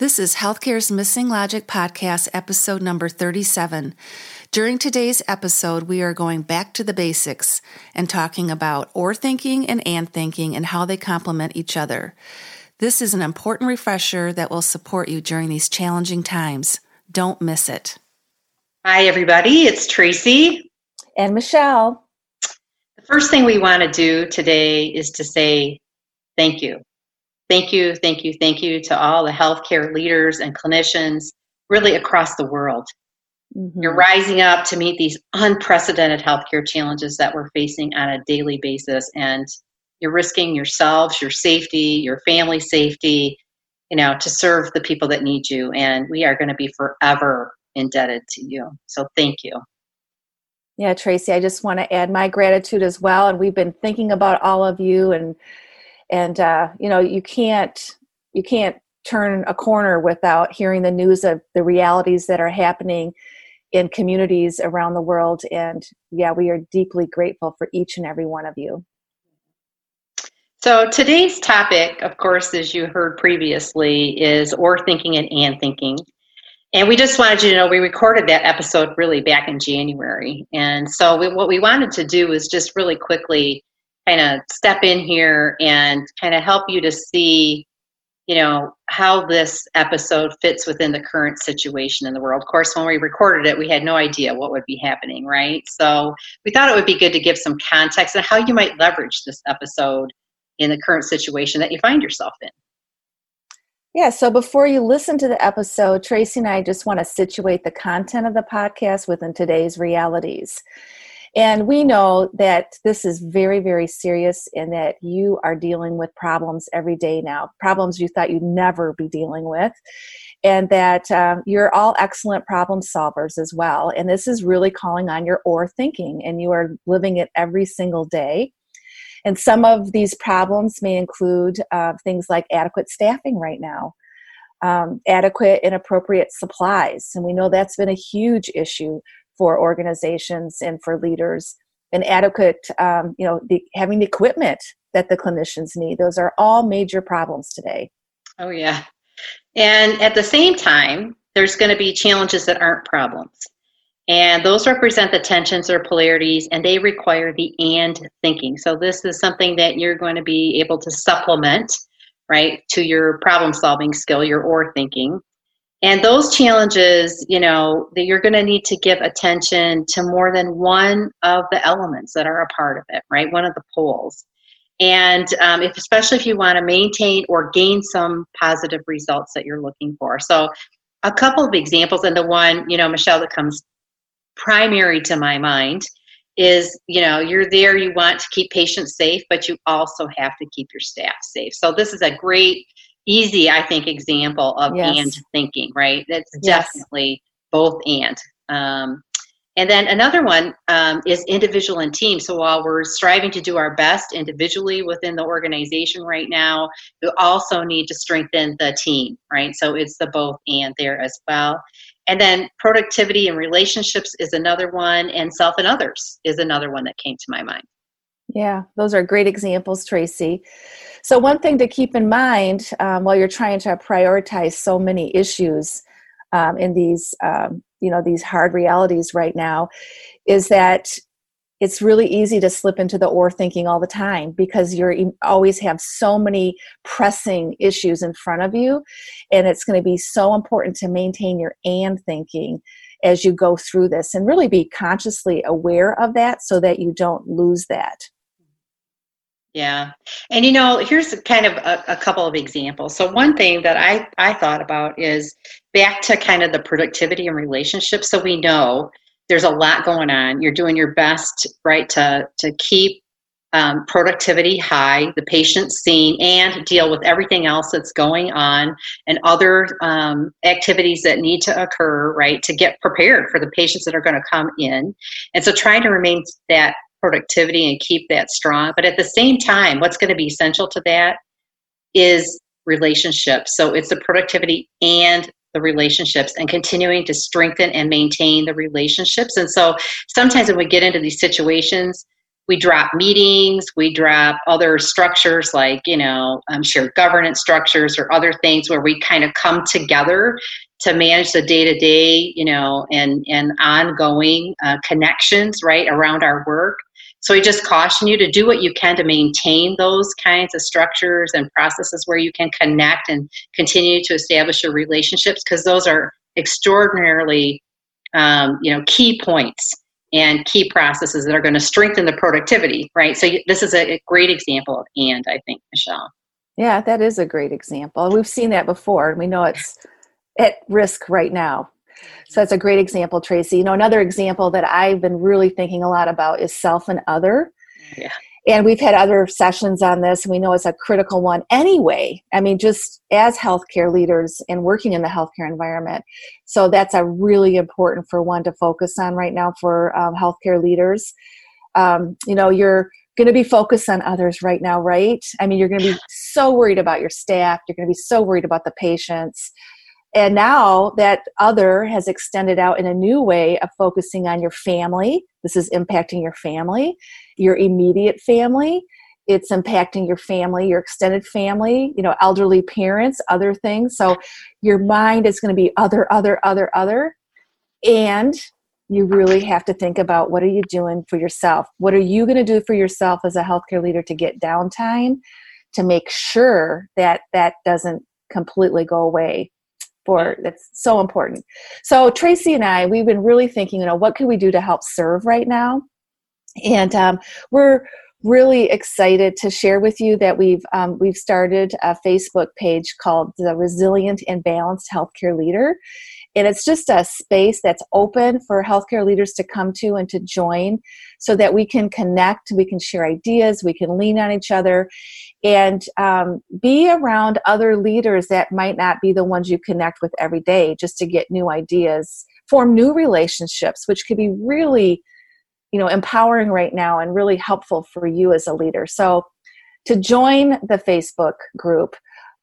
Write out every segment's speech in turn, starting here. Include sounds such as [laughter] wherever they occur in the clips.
This is Healthcare's Missing Logic podcast, episode number 37. During today's episode, we are going back to the basics and talking about or thinking and and thinking and how they complement each other. This is an important refresher that will support you during these challenging times. Don't miss it. Hi, everybody. It's Tracy. And Michelle. The first thing we want to do today is to say thank you. Thank you, thank you, thank you to all the healthcare leaders and clinicians really across the world. Mm-hmm. You're rising up to meet these unprecedented healthcare challenges that we're facing on a daily basis, and you're risking yourselves, your safety, your family safety, you know, to serve the people that need you. And we are going to be forever indebted to you. So thank you. Yeah, Tracy, I just want to add my gratitude as well. And we've been thinking about all of you and and uh, you know you can't you can't turn a corner without hearing the news of the realities that are happening in communities around the world. And yeah we are deeply grateful for each and every one of you. So today's topic of course as you heard previously is or thinking and and thinking. And we just wanted you to know we recorded that episode really back in january. And so we, what we wanted to do is just really quickly kind of step in here and kind of help you to see you know how this episode fits within the current situation in the world. Of course when we recorded it we had no idea what would be happening right? So we thought it would be good to give some context on how you might leverage this episode in the current situation that you find yourself in. Yeah, so before you listen to the episode, Tracy and I just want to situate the content of the podcast within today's realities. And we know that this is very, very serious and that you are dealing with problems every day now, problems you thought you'd never be dealing with. And that um, you're all excellent problem solvers as well. And this is really calling on your or thinking, and you are living it every single day. And some of these problems may include uh, things like adequate staffing right now, um, adequate and appropriate supplies. And we know that's been a huge issue for organizations and for leaders. And adequate um, you know the, having the equipment that the clinicians need. Those are all major problems today. Oh yeah. And at the same time there's going to be challenges that aren't problems. And those represent the tensions or polarities and they require the and thinking. So this is something that you're going to be able to supplement right to your problem solving skill your or thinking and those challenges, you know, that you're going to need to give attention to more than one of the elements that are a part of it, right? One of the poles. And um, if, especially if you want to maintain or gain some positive results that you're looking for. So, a couple of examples, and the one, you know, Michelle, that comes primary to my mind is you know you're there you want to keep patients safe but you also have to keep your staff safe so this is a great easy, I think, example of yes. and thinking, right? That's yes. definitely both and. Um, and then another one um, is individual and team. So while we're striving to do our best individually within the organization right now, we also need to strengthen the team, right? So it's the both and there as well. And then productivity and relationships is another one, and self and others is another one that came to my mind. Yeah, those are great examples, Tracy. So, one thing to keep in mind um, while you're trying to prioritize so many issues um, in these, um, you know, these hard realities right now, is that it's really easy to slip into the or thinking all the time because you're you always have so many pressing issues in front of you, and it's going to be so important to maintain your and thinking as you go through this and really be consciously aware of that so that you don't lose that. Yeah. And you know, here's kind of a, a, couple of examples. So one thing that I, I thought about is back to kind of the productivity and relationships. So we know there's a lot going on. You're doing your best, right, to to keep um, productivity high, the patient seen, and deal with everything else that's going on and other um, activities that need to occur, right, to get prepared for the patients that are going to come in. And so trying to remain that productivity and keep that strong. But at the same time, what's going to be essential to that is relationships. So it's the productivity and the relationships and continuing to strengthen and maintain the relationships. And so sometimes when we get into these situations, we drop meetings, we drop other structures like, you know, um, shared governance structures or other things where we kind of come together to manage the day to day, you know, and, and ongoing uh, connections, right, around our work. So we just caution you to do what you can to maintain those kinds of structures and processes where you can connect and continue to establish your relationships because those are extraordinarily, um, you know, key points and key processes that are going to strengthen the productivity, right? So this is a, great example of and, I think, Michelle. Yeah, that is a great example. We've seen that before, and we know it's at risk right now. So that's a great example, Tracy. You know, another example that I've been really thinking a lot about is self and other. Yeah. And we've had other sessions on this and we know it's a critical one anyway. I mean just as healthcare leaders and working in the healthcare environment. So that's a really important for one to focus on right now for um, healthcare leaders. Um, you know you're going to be focused on others right now right? I mean you're going to be so worried about your staff. You're going to be so worried about the patients and now that other has extended out in a new way of focusing on your family this is impacting your family your immediate family it's impacting your family your extended family you know elderly parents other things. So your mind is going to be other other other other. And you really have to think about what are you doing for yourself? What are you going to do for yourself as a healthcare leader to get downtime to make sure that that doesn't completely go away for that's so important. So tracy and i we've been really thinking you know what can we do to help serve right now? And um, we're really excited to share with you that we've um, we've started a Facebook page called the Resilient and Balanced Healthcare Leader, and it's just a space that's open for healthcare leaders to come to and to join, so that we can connect, we can share ideas, we can lean on each other, and um, be around other leaders that might not be the ones you connect with every day, just to get new ideas, form new relationships, which could be really you know empowering right now and really helpful for you as a leader. So to join the facebook group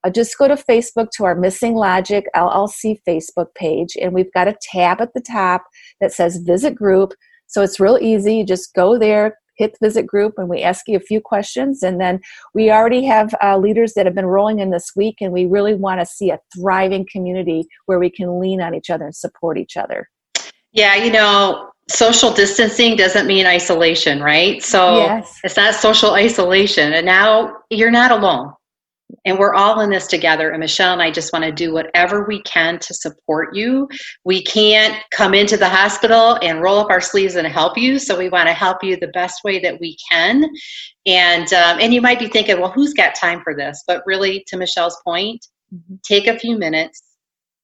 uh, just go to facebook to our missing logic llc facebook page and we've got a tab at the top that says visit group so it's real easy you just go there hit visit group and we ask you a few questions and then we already have uh, leaders that have been rolling in this week and we really want to see a thriving community where we can lean on each other and support each other yeah you know social distancing doesn't mean isolation, right? So yes. it's not social isolation. And now you're not alone. And we're all in this together. And Michelle and I just want to do whatever we can to support you. We can't come into the hospital and roll up our sleeves and help you. So we want to help you the best way that we can. And um, and you might be thinking, well, who's got time for this? But really, to Michelle's point, mm-hmm. take a few minutes,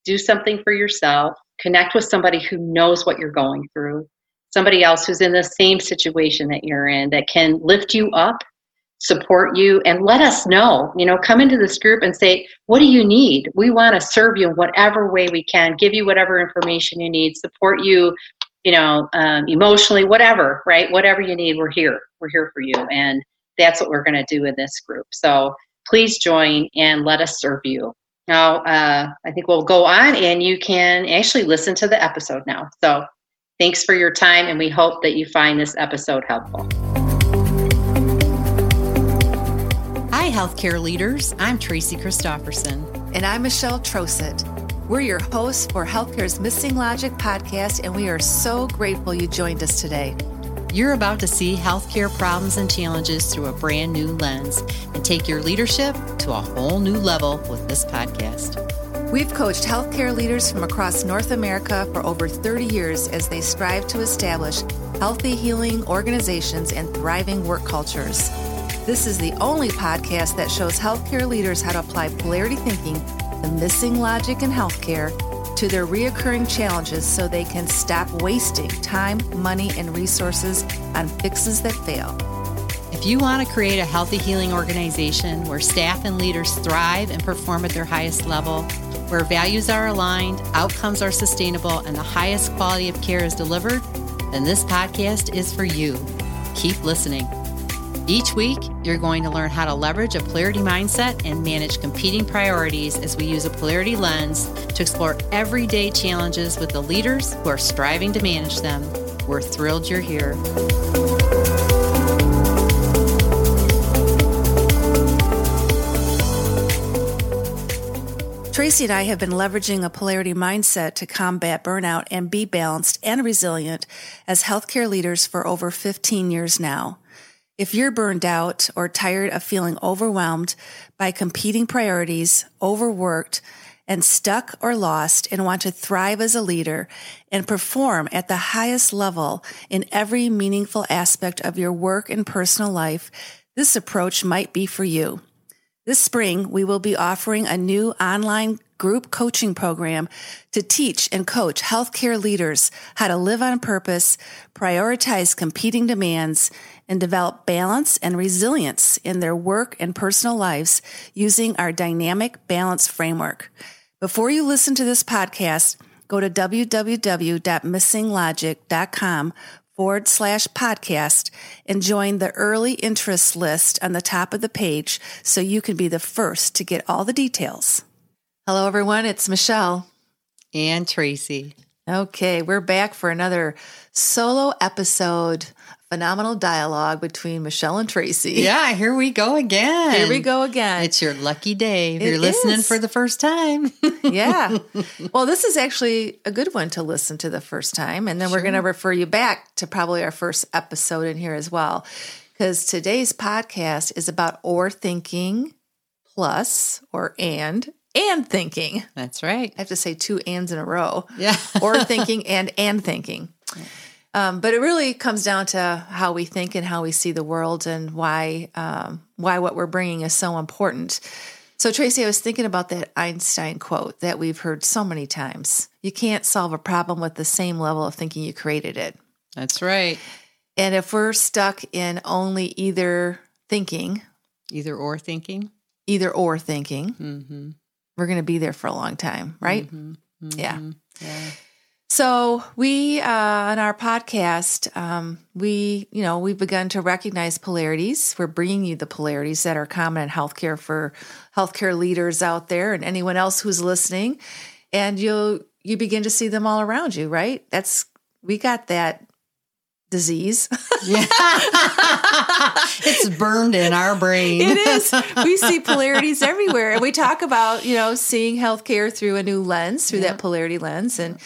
do something for yourself, connect with somebody who knows what you're going through somebody else who's in the same situation that you're in that can lift you up support you and let us know you know come into this group and say what do you need? We want to serve you in whatever way we can give you whatever information you need support you you know um, emotionally whatever right? Whatever you need we're here. We're here for you and that's what we're going to do in this group. So please join and let us serve you. Now uh, i think we'll go on and you can actually listen to the episode now. So Thanks for your time, and we hope that you find this episode helpful. Healthcare leaders. I'm Tracy Christofferson. And I'm Michelle Troseth. We're your hosts for Healthcare's Missing Logic podcast, and we are so grateful you joined us today. You're about to see healthcare problems and challenges through a brand new lens and take your leadership to a whole new level with this podcast. We've coached healthcare leaders from across North America for over 30 years as they strive to establish healthy, healing organizations and thriving work cultures. This is the only podcast that shows healthcare leaders how to apply polarity thinking, the missing logic in healthcare, to their reoccurring challenges so they can stop wasting time, money, and resources on fixes that fail. If you want to create a healthy healing organization where staff and leaders thrive and perform at their highest level, where values are aligned, outcomes are sustainable, and the highest quality of care is delivered, then this podcast is for you. Keep listening. Each week, you're going to learn how to leverage a polarity mindset and manage competing priorities as we use a polarity lens to explore everyday challenges with the leaders who are striving to manage them. We're thrilled you're here. Tracy and I have been leveraging a polarity mindset to combat burnout and be balanced and resilient as healthcare leaders for over 15 years now. If you're burned out or tired of feeling overwhelmed by competing priorities, overworked, and stuck or lost and want to thrive as a leader and perform at the highest level in every meaningful aspect of your work and personal life, this approach might be for you. This spring, we will be offering a new online group coaching program to teach and coach healthcare leaders how to live on purpose, prioritize competing demands, and develop balance and resilience in their work and personal lives using our dynamic balance framework. Before you listen to this podcast, go to www.missinglogic.com forward slash podcast and join the early interest list on the top of the page so you can be the first to get all the details. Hello, everyone. It's Michelle. And Tracy. Okay, we're back for another solo episode. Phenomenal dialogue between Michelle and Tracy. Yeah, here we go again. Here we go again. It's your lucky day if It you're listening is. for the first time. [laughs] yeah. Well, this is actually a good one to listen to the first time. And then we're going to refer you back to probably our first episode in here as well. Because today's podcast is about or thinking plus or and and thinking. That's right. I have to say two ands in a row. Yeah. or [laughs] thinking and and thinking. Um, but it really comes down to how we think and how we see the world and why um, why what we're bringing is so important. So Tracy, I was thinking about that Einstein quote that we've heard so many times. You can't solve a problem with the same level of thinking you created it. That's right. And if we're stuck in only either thinking, Either or thinking. either or thinking, Mm-hmm. we're going to be there for a long time, right? Yeah. Yeah. So we uh, on our podcast, um, we you know we've begun to recognize polarities. We're bringing you the polarities that are common in healthcare for healthcare leaders out there and anyone else who's listening, and you'll you begin to see them all around you. Right? That's we got that disease. Yeah. [laughs] it's burned in our brain. it is. We see polarities everywhere, and we talk about you know seeing healthcare through a new lens, through that polarity lens. And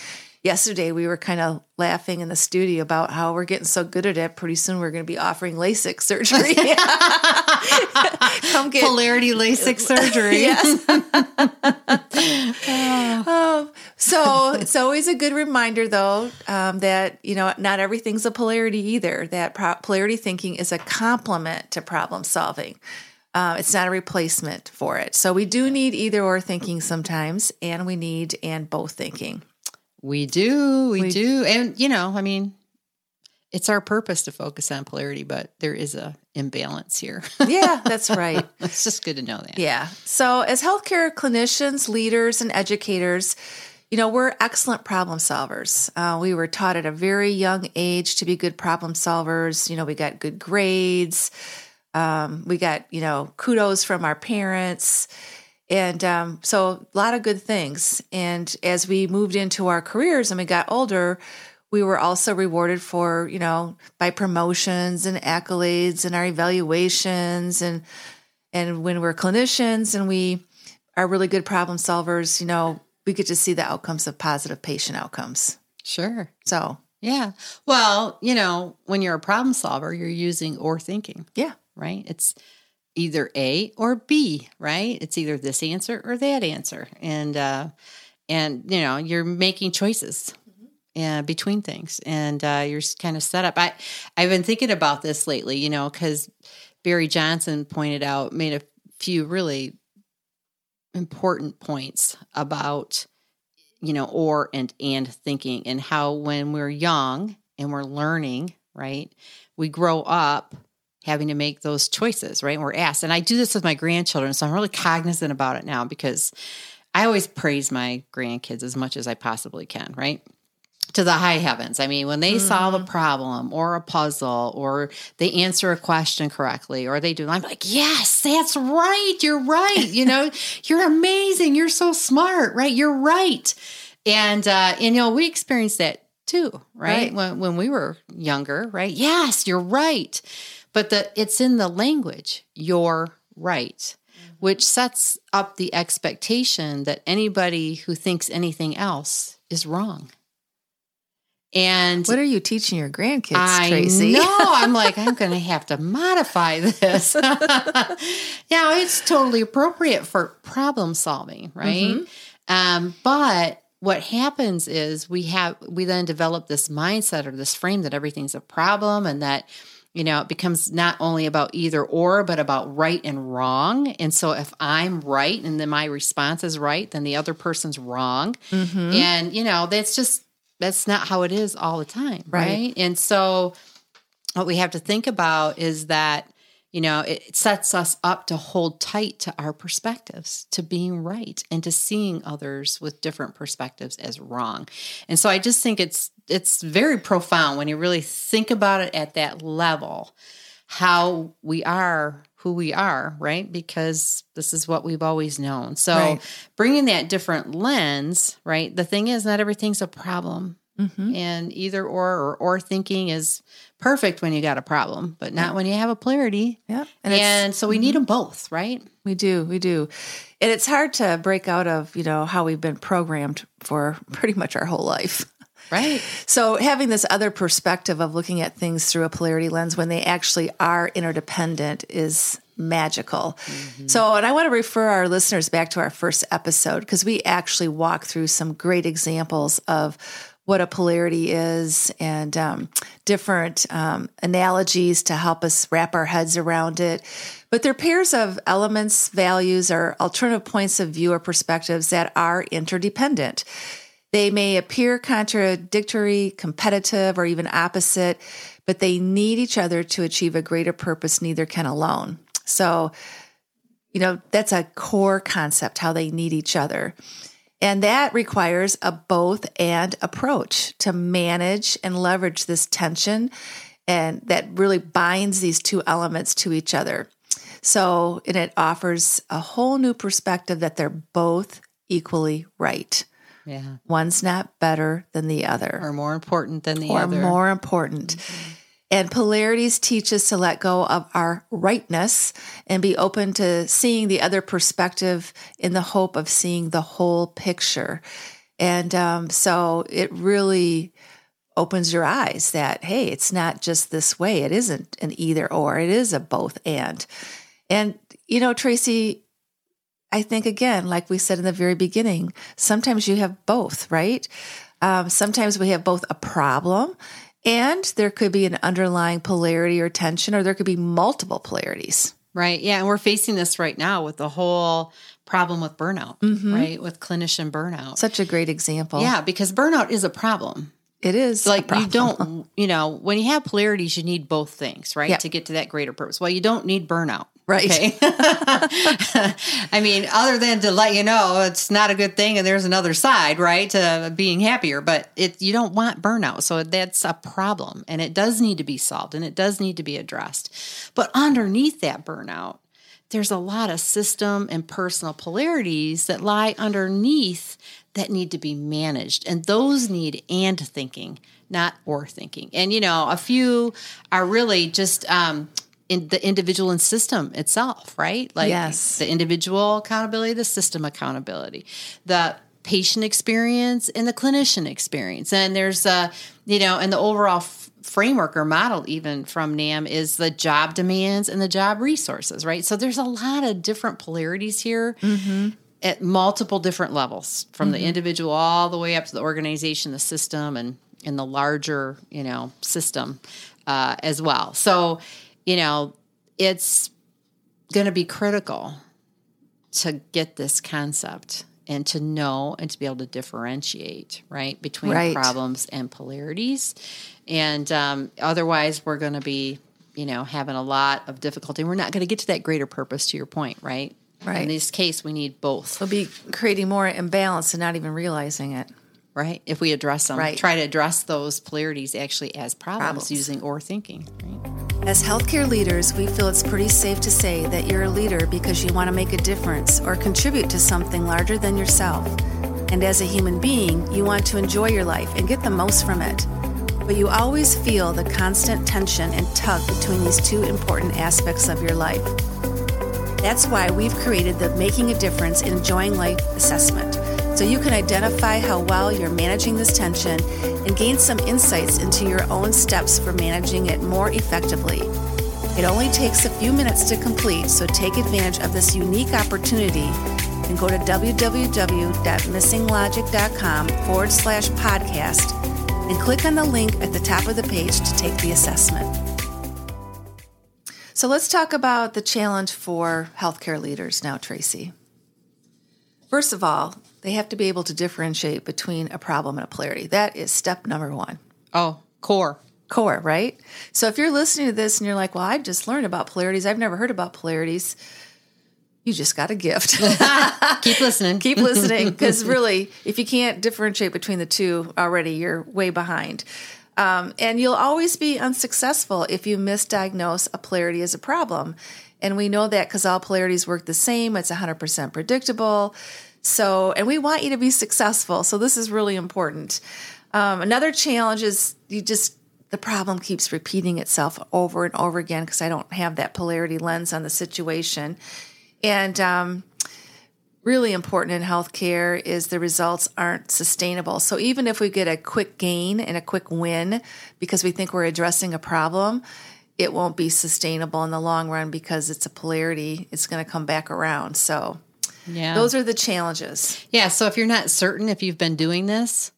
yesterday we were kind of laughing in the studio about how we're getting so good at it. Pretty soon we're going to be offering LASIK surgery. [laughs] Come get Polarity LASIK surgery. [laughs] Yes. [laughs] Um, so it's always a good reminder, though, um, that you know not everything's a polarity either. That pro- polarity thinking is a complement to problem solving. Uh, it's not a replacement for it. So we do need either or thinking sometimes, and we need and both thinking. We do. We, We- do. And, you know, I mean, it's our purpose to focus on polarity, but there is a imbalance here. [laughs] Yeah, that's right. it's just good to know that. Yeah. So, as healthcare clinicians, leaders, and educators, you know, we're excellent problem solvers. Uh, we were taught at a very young age to be good problem solvers. You know, we got good grades. Um, we got, you know, kudos from our parents. And um, so, a lot of good things. And as we moved into our careers and we got older, we were also rewarded for, you know, by promotions and accolades and our evaluations and and when we're clinicians and we are really good problem solvers, you know, we get to see the outcomes of positive patient outcomes. Sure. So, Yeah. Well, you know, when you're a problem solver, you're using or thinking, yeah, right? It's either A or B, right? It's either this answer or that answer. And uh and you know, you're making choices uh, between things and uh you're kind of set up. I I've been thinking about this lately, you know, cuz Barry Johnson pointed out made a few really important points about you know or and and thinking and how when we're young and we're learning right we grow up having to make those choices right and we're asked and i do this with my grandchildren so i'm really cognizant about it now because i always praise my grandkids as much as i possibly can right to the high heavens. I mean, when they solve a problem or a puzzle or they answer a question correctly or they do, I'm like, yes, that's right. You're right. You know, [laughs] you're amazing. You're so smart, right? You're right. And, uh, and, you know, we experienced that too, right? Right. When, when we were younger, right? Yes, you're right. But the, it's in the language, you're right. which sets up the expectation that anybody who thinks anything else is wrong. And what are you teaching your grandkids, I Tracy? know. [laughs] I'm like, I'm going to have to modify this. [laughs] now, it's totally appropriate for problem solving, right? Mm-hmm. Um, but what happens is we have we then develop this mindset or this frame that everything's a problem and that you know it becomes not only about either or but about right and wrong and so if i'm right and then my response is right then the other person's wrong Mm-hmm. and you know that's just that's not how it is all the time right, Right. and so what we have to think about is that you know it sets us up to hold tight to our perspectives to being right and to seeing others with different perspectives as wrong. And so i just think it's it's very profound when you really think about it at that level how we are who we are right? Because this is what we've always known. So Right. bringing that different lens right? The thing is not everything's a problem. Mm-hmm. and either or or or thinking is perfect when you got a problem but not when you have a polarity Yeah, and, it's- so we need them both right We do, we do. And it's hard to break out of, you know, how we've been programmed for [laughs] pretty much our whole life. right So having this other perspective of looking at things through a polarity lens when they actually are interdependent is magical. Mm-hmm. So, and I want to refer our listeners back to our first episode because we actually walk through some great examples of what a polarity is and um, different um, analogies to help us wrap our heads around it. But they're pairs of elements, values, or alternative points of view or perspectives that are interdependent. They may appear contradictory, competitive, or even opposite, but they need each other to achieve a greater purpose, neither can alone. So, you know, that's a core concept, how they need each other. And that requires a both and approach to manage and leverage this tension and that really binds these two elements to each other. So, and it offers a whole new perspective that they're both equally right. yeah One's not better than the other or more important than the or other Or more important. Mm-hmm. And polarities teach us to let go of our rightness and be open to seeing the other perspective in the hope of seeing the whole picture. And um, so it really opens your eyes that, hey, it's not just this way. It isn't an either or, it is a both and. And, you know, Tracy, I think again, like we said in the very beginning, sometimes you have both, right? Um, sometimes we have both a problem and there could be an underlying polarity or tension, or there could be multiple polarities. right. Yeah and we're facing this right now with the whole problem with burnout mm-hmm. right? With clinician burnout. Such a great example. yeah because burnout is a problem. It is. like you don't you know when you have polarities you need both things right to get to that greater purpose. Well you don't need burnout Right. okay [laughs] i mean other than to let you know it's not a good thing and there's another side right to being happier but it you don't want burnout so that's a problem and it does need to be solved and it does need to be addressed but underneath that burnout there's a lot of system and personal polarities that lie underneath that need to be managed. And those need and thinking, not or thinking. And, you know, a few are really just um, in the individual and system itself, right? Like Yes. the individual accountability, the system accountability, the patient experience and the clinician experience. And there's a, you know, and the overall f- framework or model even from NAM is the job demands and the job resources, right? So there's a lot of different polarities here at multiple different levels from the individual all the way up to the organization, the system, and in the larger, you know, system uh, as well. So, you know, it's going to be critical to get this concept and to know and to be able to differentiate right between Right. problems and polarities and um, otherwise we're going to be you know having a lot of difficulty we're not going to get to that greater purpose to your point right Right. in this case we need both We'll be creating more imbalance and not even realizing it. right if we address them Right. try to address those polarities actually as problems, Problems. using or thinking right? As healthcare leaders, we feel it's pretty safe to say that you're a leader because you want to make a difference or contribute to something larger than yourself. And as a human being, you want to enjoy your life and get the most from it. But you always feel the constant tension and tug between these two important aspects of your life. That's why we've created the Making a Difference in Enjoying Life assessment so you can identify how well you're managing this tension and gain some insights into your own steps for managing it more effectively. It only takes a few minutes to complete, so take advantage of this unique opportunity and go to www.missinglogic.com forward slash podcast and click on the link at the top of the page to take the assessment. So let's talk about the challenge for healthcare leaders now, Tracy. First of all, they have to be able to differentiate between a problem and a polarity. That is step number one. Oh, core. Core, right? So if you're listening to this and you're like, well, I've just learned about polarities, I've never heard about polarities, you just got a gift. [laughs] Keep listening. [laughs] Keep listening because really, if you can't differentiate between the two already, you're way behind. Um, and you'll always be unsuccessful if you misdiagnose a polarity as a problem. And we know that because all polarities work the same, it's 100% predictable. So, and we want you to be successful. So, this is really important. Um, another challenge is you just, the problem keeps repeating itself over and over again because I don't have that polarity lens on the situation. And um, really important in healthcare is the results aren't sustainable. So even if we get a quick gain and a quick win because we think we're addressing a problem, it won't be sustainable in the long run because it's a polarity. It's going to come back around. So Yeah. those are the challenges. Yeah. So if you're not certain if you've been doing this,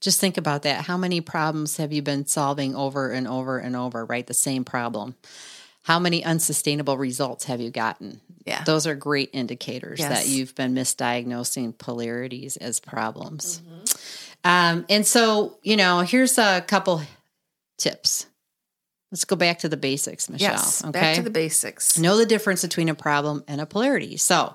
just think about that. How many problems have you been solving over and over and over, right? The same problem. How many unsustainable results have you gotten? Yeah. Those are great indicators Yes. that you've been misdiagnosing polarities as problems. Mm-hmm. Um, and so, you know, here's a couple tips. Let's go back to the basics, Michelle. Yes. okay. Back to the basics. Know the difference between a problem and a polarity. So,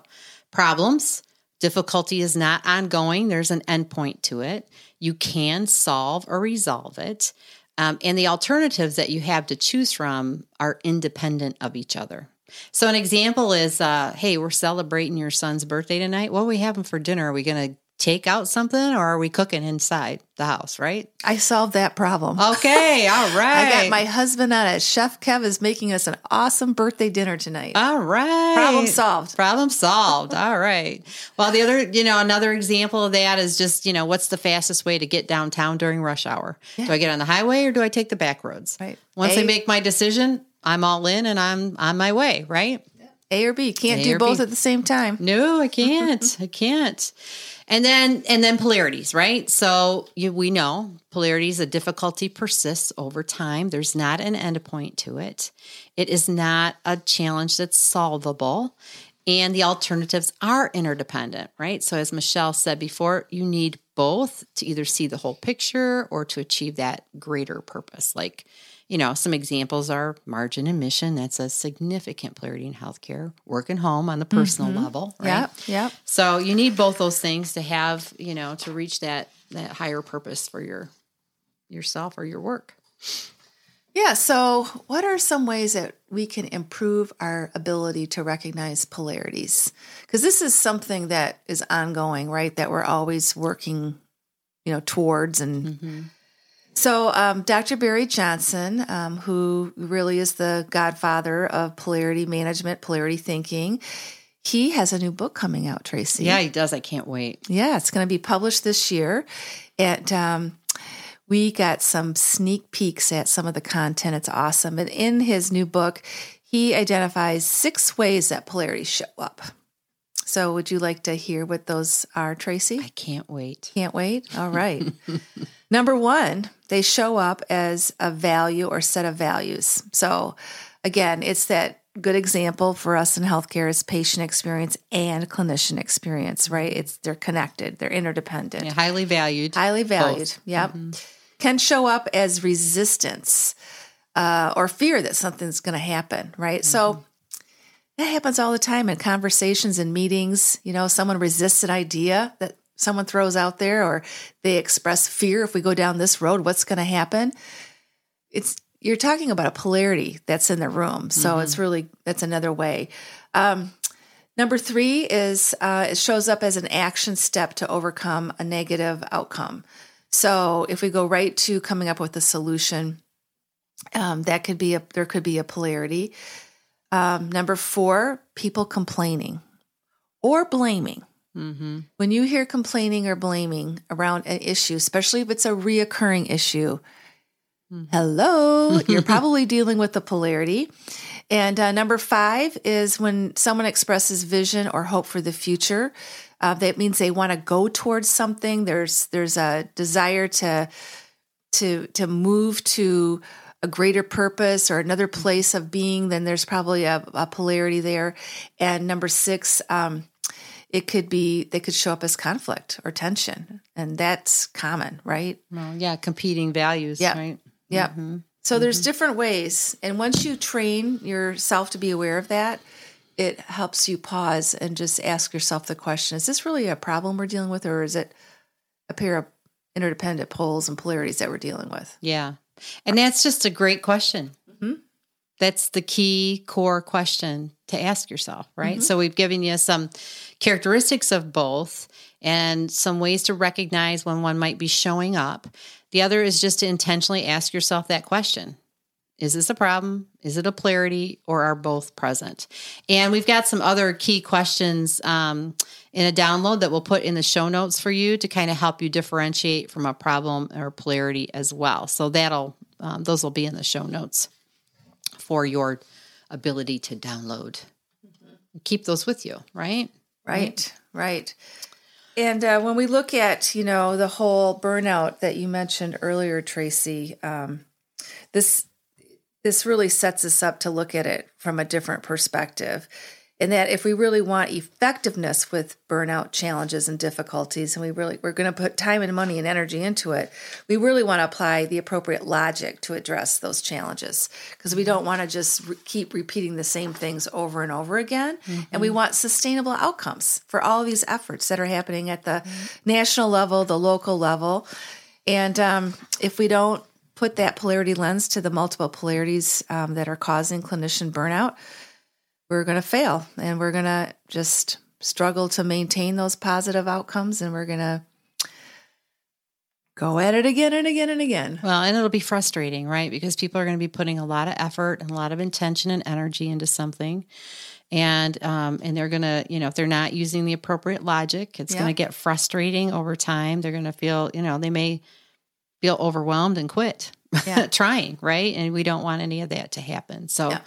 problems, difficulty is not ongoing, there's an endpoint to it. You can solve or resolve it. Um, and the alternatives that you have to choose from are independent of each other. So, an example is uh, hey, we're celebrating your son's birthday tonight. What are we having for dinner? Are we going to take out something or are we cooking inside the house, right? I solved that problem. Okay, [laughs] all right. I got my husband on it. Chef Kev is making us an awesome birthday dinner tonight. All right. Problem solved. Problem solved. [laughs] All right. Well, the other, you know, another example of that is just, you know, what's the fastest way to get downtown during rush hour? Do I get on the highway or do I take the back roads? Right. Once A- I make my decision, I'm all in and I'm on my way, right? A or B. Can't A do both B. at the same time. No, I can't. Mm-hmm. I can't. And then and then polarities, right? So you, we know polarities, the difficulty persists over time. There's not an endpoint to it. It is not a challenge that's solvable. And the alternatives are interdependent, right? So as Michelle said before, you need both to either see the whole picture or to achieve that greater purpose. Like you know, some examples are margin and mission. That's a significant polarity in healthcare. Work and home on the personal mm-hmm. level, right? Yep. Yep. So you need both those things to have, you know, to reach that that higher purpose for your yourself or your work. Yeah. So, what are some ways that we can improve our ability to recognize polarities? Because this is something that is ongoing, right? That we're always working, you know, towards. And mm-hmm. So, um, Dr. Barry Johnson, um, who really is the godfather of polarity management, polarity thinking, he has a new book coming out, Tracy. Yeah, he does. I can't wait. Yeah, it's going to be published this year. And um, we got some sneak peeks at some of the content. It's awesome. And in his new book, he identifies six ways that polarities show up. So, would you like to hear what those are, Tracy? I can't wait. Can't wait. All right. [laughs] Number one, they show up as a value or set of values. So, again, it's that good example for us in healthcare is patient experience and clinician experience, right? It's they're connected, they're interdependent, Yeah, highly valued. highly valued. Both. Yep. Can show up as resistance uh, or fear that something's going to happen, right? So that happens all the time in conversations and meetings. You know, someone resists an idea that someone throws out there, or they express fear if we go down this road, what's going to happen? It's you're talking about a polarity that's in the room. So it's really that's another way. Um, number three is uh, it shows up as an action step to overcome a negative outcome. So if we go right to coming up with a solution, um, that could be a there could be a polarity. Um, number four, people complaining or blaming. Mm-hmm. When you hear complaining or blaming around an issue, especially if it's a reoccurring issue, hello, [laughs] you're probably dealing with the polarity. And uh, number five is when someone expresses vision or hope for the future. Uh, that means they want to go towards something. There's there's a desire to to to move to a greater purpose or another place of being. Then there's probably a, a polarity there. And number six, um, it could be they could show up as conflict or tension, and that's common, right? Well, yeah, competing values, Yeah. right? Yeah. Mm-hmm. So there's different ways, and once you train yourself to be aware of that, it helps you pause and just ask yourself the question: Is this really a problem we're dealing with, or is it a pair of interdependent poles and polarities that we're dealing with? Yeah. And that's just a great question. That's the key core question to ask yourself, right? So we've given you some characteristics of both and some ways to recognize when one might be showing up. The other is just to intentionally ask yourself that question. Is this a problem? Is it a polarity or are both present? And we've got some other key questions um, in a download that we'll put in the show notes for you to kind of help you differentiate from a problem or polarity as well. So that'll, um, those will be in the show notes for your ability to download. Keep those with you, right? Right, right. And uh, when we look at, you know, the whole burnout that you mentioned earlier, Tracy, um, this this really sets us up to look at it from a different perspective. And that if we really want effectiveness with burnout challenges and difficulties, and we really we're going to put time and money and energy into it, we really want to apply the appropriate logic to address those challenges. Because we don't want to just re- keep repeating the same things over and over again. And we want sustainable outcomes for all these efforts that are happening at the national level, the local level, and um, if we don't put that polarity lens to the multiple polarities um, that are causing clinician burnout, we're going to fail and we're going to just struggle to maintain those positive outcomes and we're going to go at it again and again and again. Well, and it'll be frustrating, right? Because people are going to be putting a lot of effort and a lot of intention and energy into something. And um, and they're gonna, you know, if they're not using the appropriate logic, it's Yeah. gonna get frustrating over time. They're gonna feel, you know, they may feel overwhelmed and quit Yeah. [laughs] trying, right? And we don't want any of that to happen. So Yeah.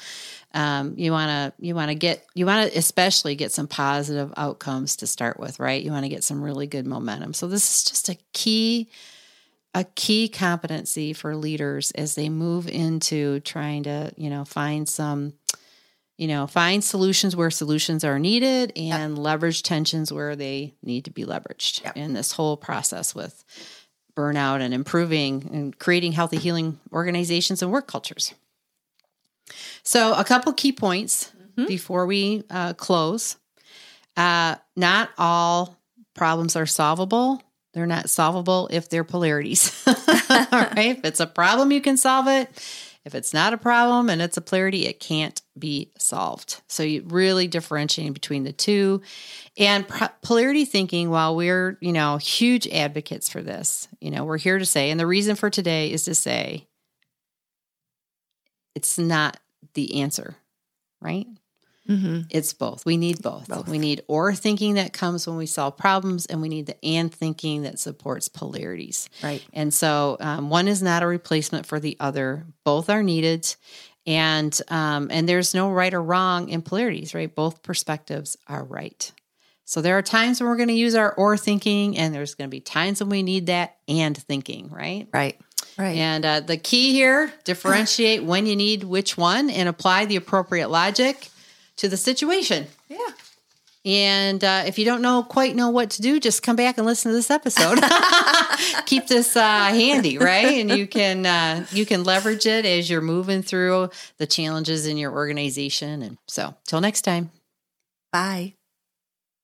Um, you want to you want to get you want to especially get some positive outcomes to start with, right? You want to get some really good momentum. So this is just a key a key competency for leaders as they move into trying to you know find some you know find solutions where solutions are needed and leverage tensions where they need to be leveraged Yep. in this whole process with burnout and improving and creating healthy healing organizations and work cultures so a couple key points before we uh, close uh, not all problems are solvable they're not solvable if they're polarities. [laughs] All right. If it's a problem, you can solve it. If it's not a problem and it's a polarity, it can't be solved. So you really differentiating between the two. And pro- polarity thinking, while we're, you know, huge advocates for this, you know, we're here to say, and the reason for today is to say it's not the answer, right? Mm-hmm. It's both. We need both. Both. We need or thinking that comes when we solve problems, and we need the and thinking that supports polarities. Right. And so um, one is not a replacement for the other. Both are needed, and um, and there's no right or wrong in polarities. Right. Both perspectives are right. So there are times when we're going to use our or thinking, and there's going to be times when we need that and thinking. Right. Right. Right. And uh, the key here differentiate when you need which one and apply the appropriate logic to the situation. yeah. And uh, if you don't know quite know what to do, just come back and listen to this episode. [laughs] Keep this uh, handy, right? And you can uh, you can leverage it as you're moving through the challenges in your organization. And so, till next time. Bye.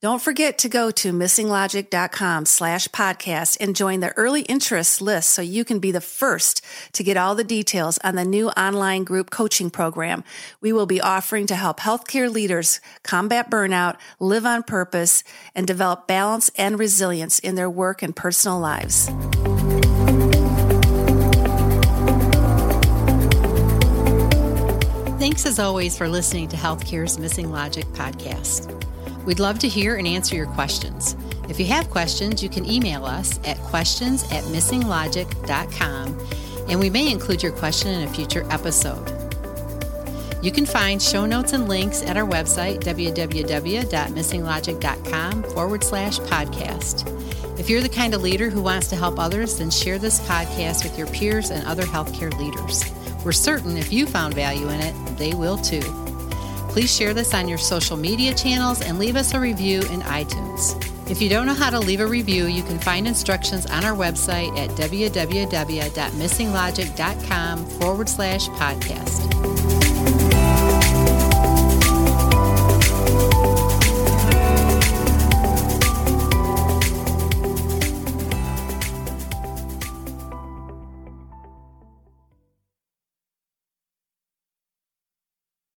Don't forget to go to missinglogic.com slash podcast and join the early interest list so you can be the first to get all the details on the new online group coaching program we will be offering to help healthcare leaders combat burnout, live on purpose, and develop balance and resilience in their work and personal lives. Thanks as always for listening to Healthcare's Missing Logic podcast. We'd love to hear and answer your questions. If you have questions, you can email us at questions at missinglogic.com and we may include your question in a future episode. You can find show notes and links at our website, www.missinglogic.com forward slash podcast. If you're the kind of leader who wants to help others, then share this podcast with your peers and other healthcare leaders. We're certain if you found value in it, they will too. Please share this on your social media channels and leave us a review in iTunes. If you don't know how to leave a review, you can find instructions on our website at www.missinglogic.com forward slash podcast.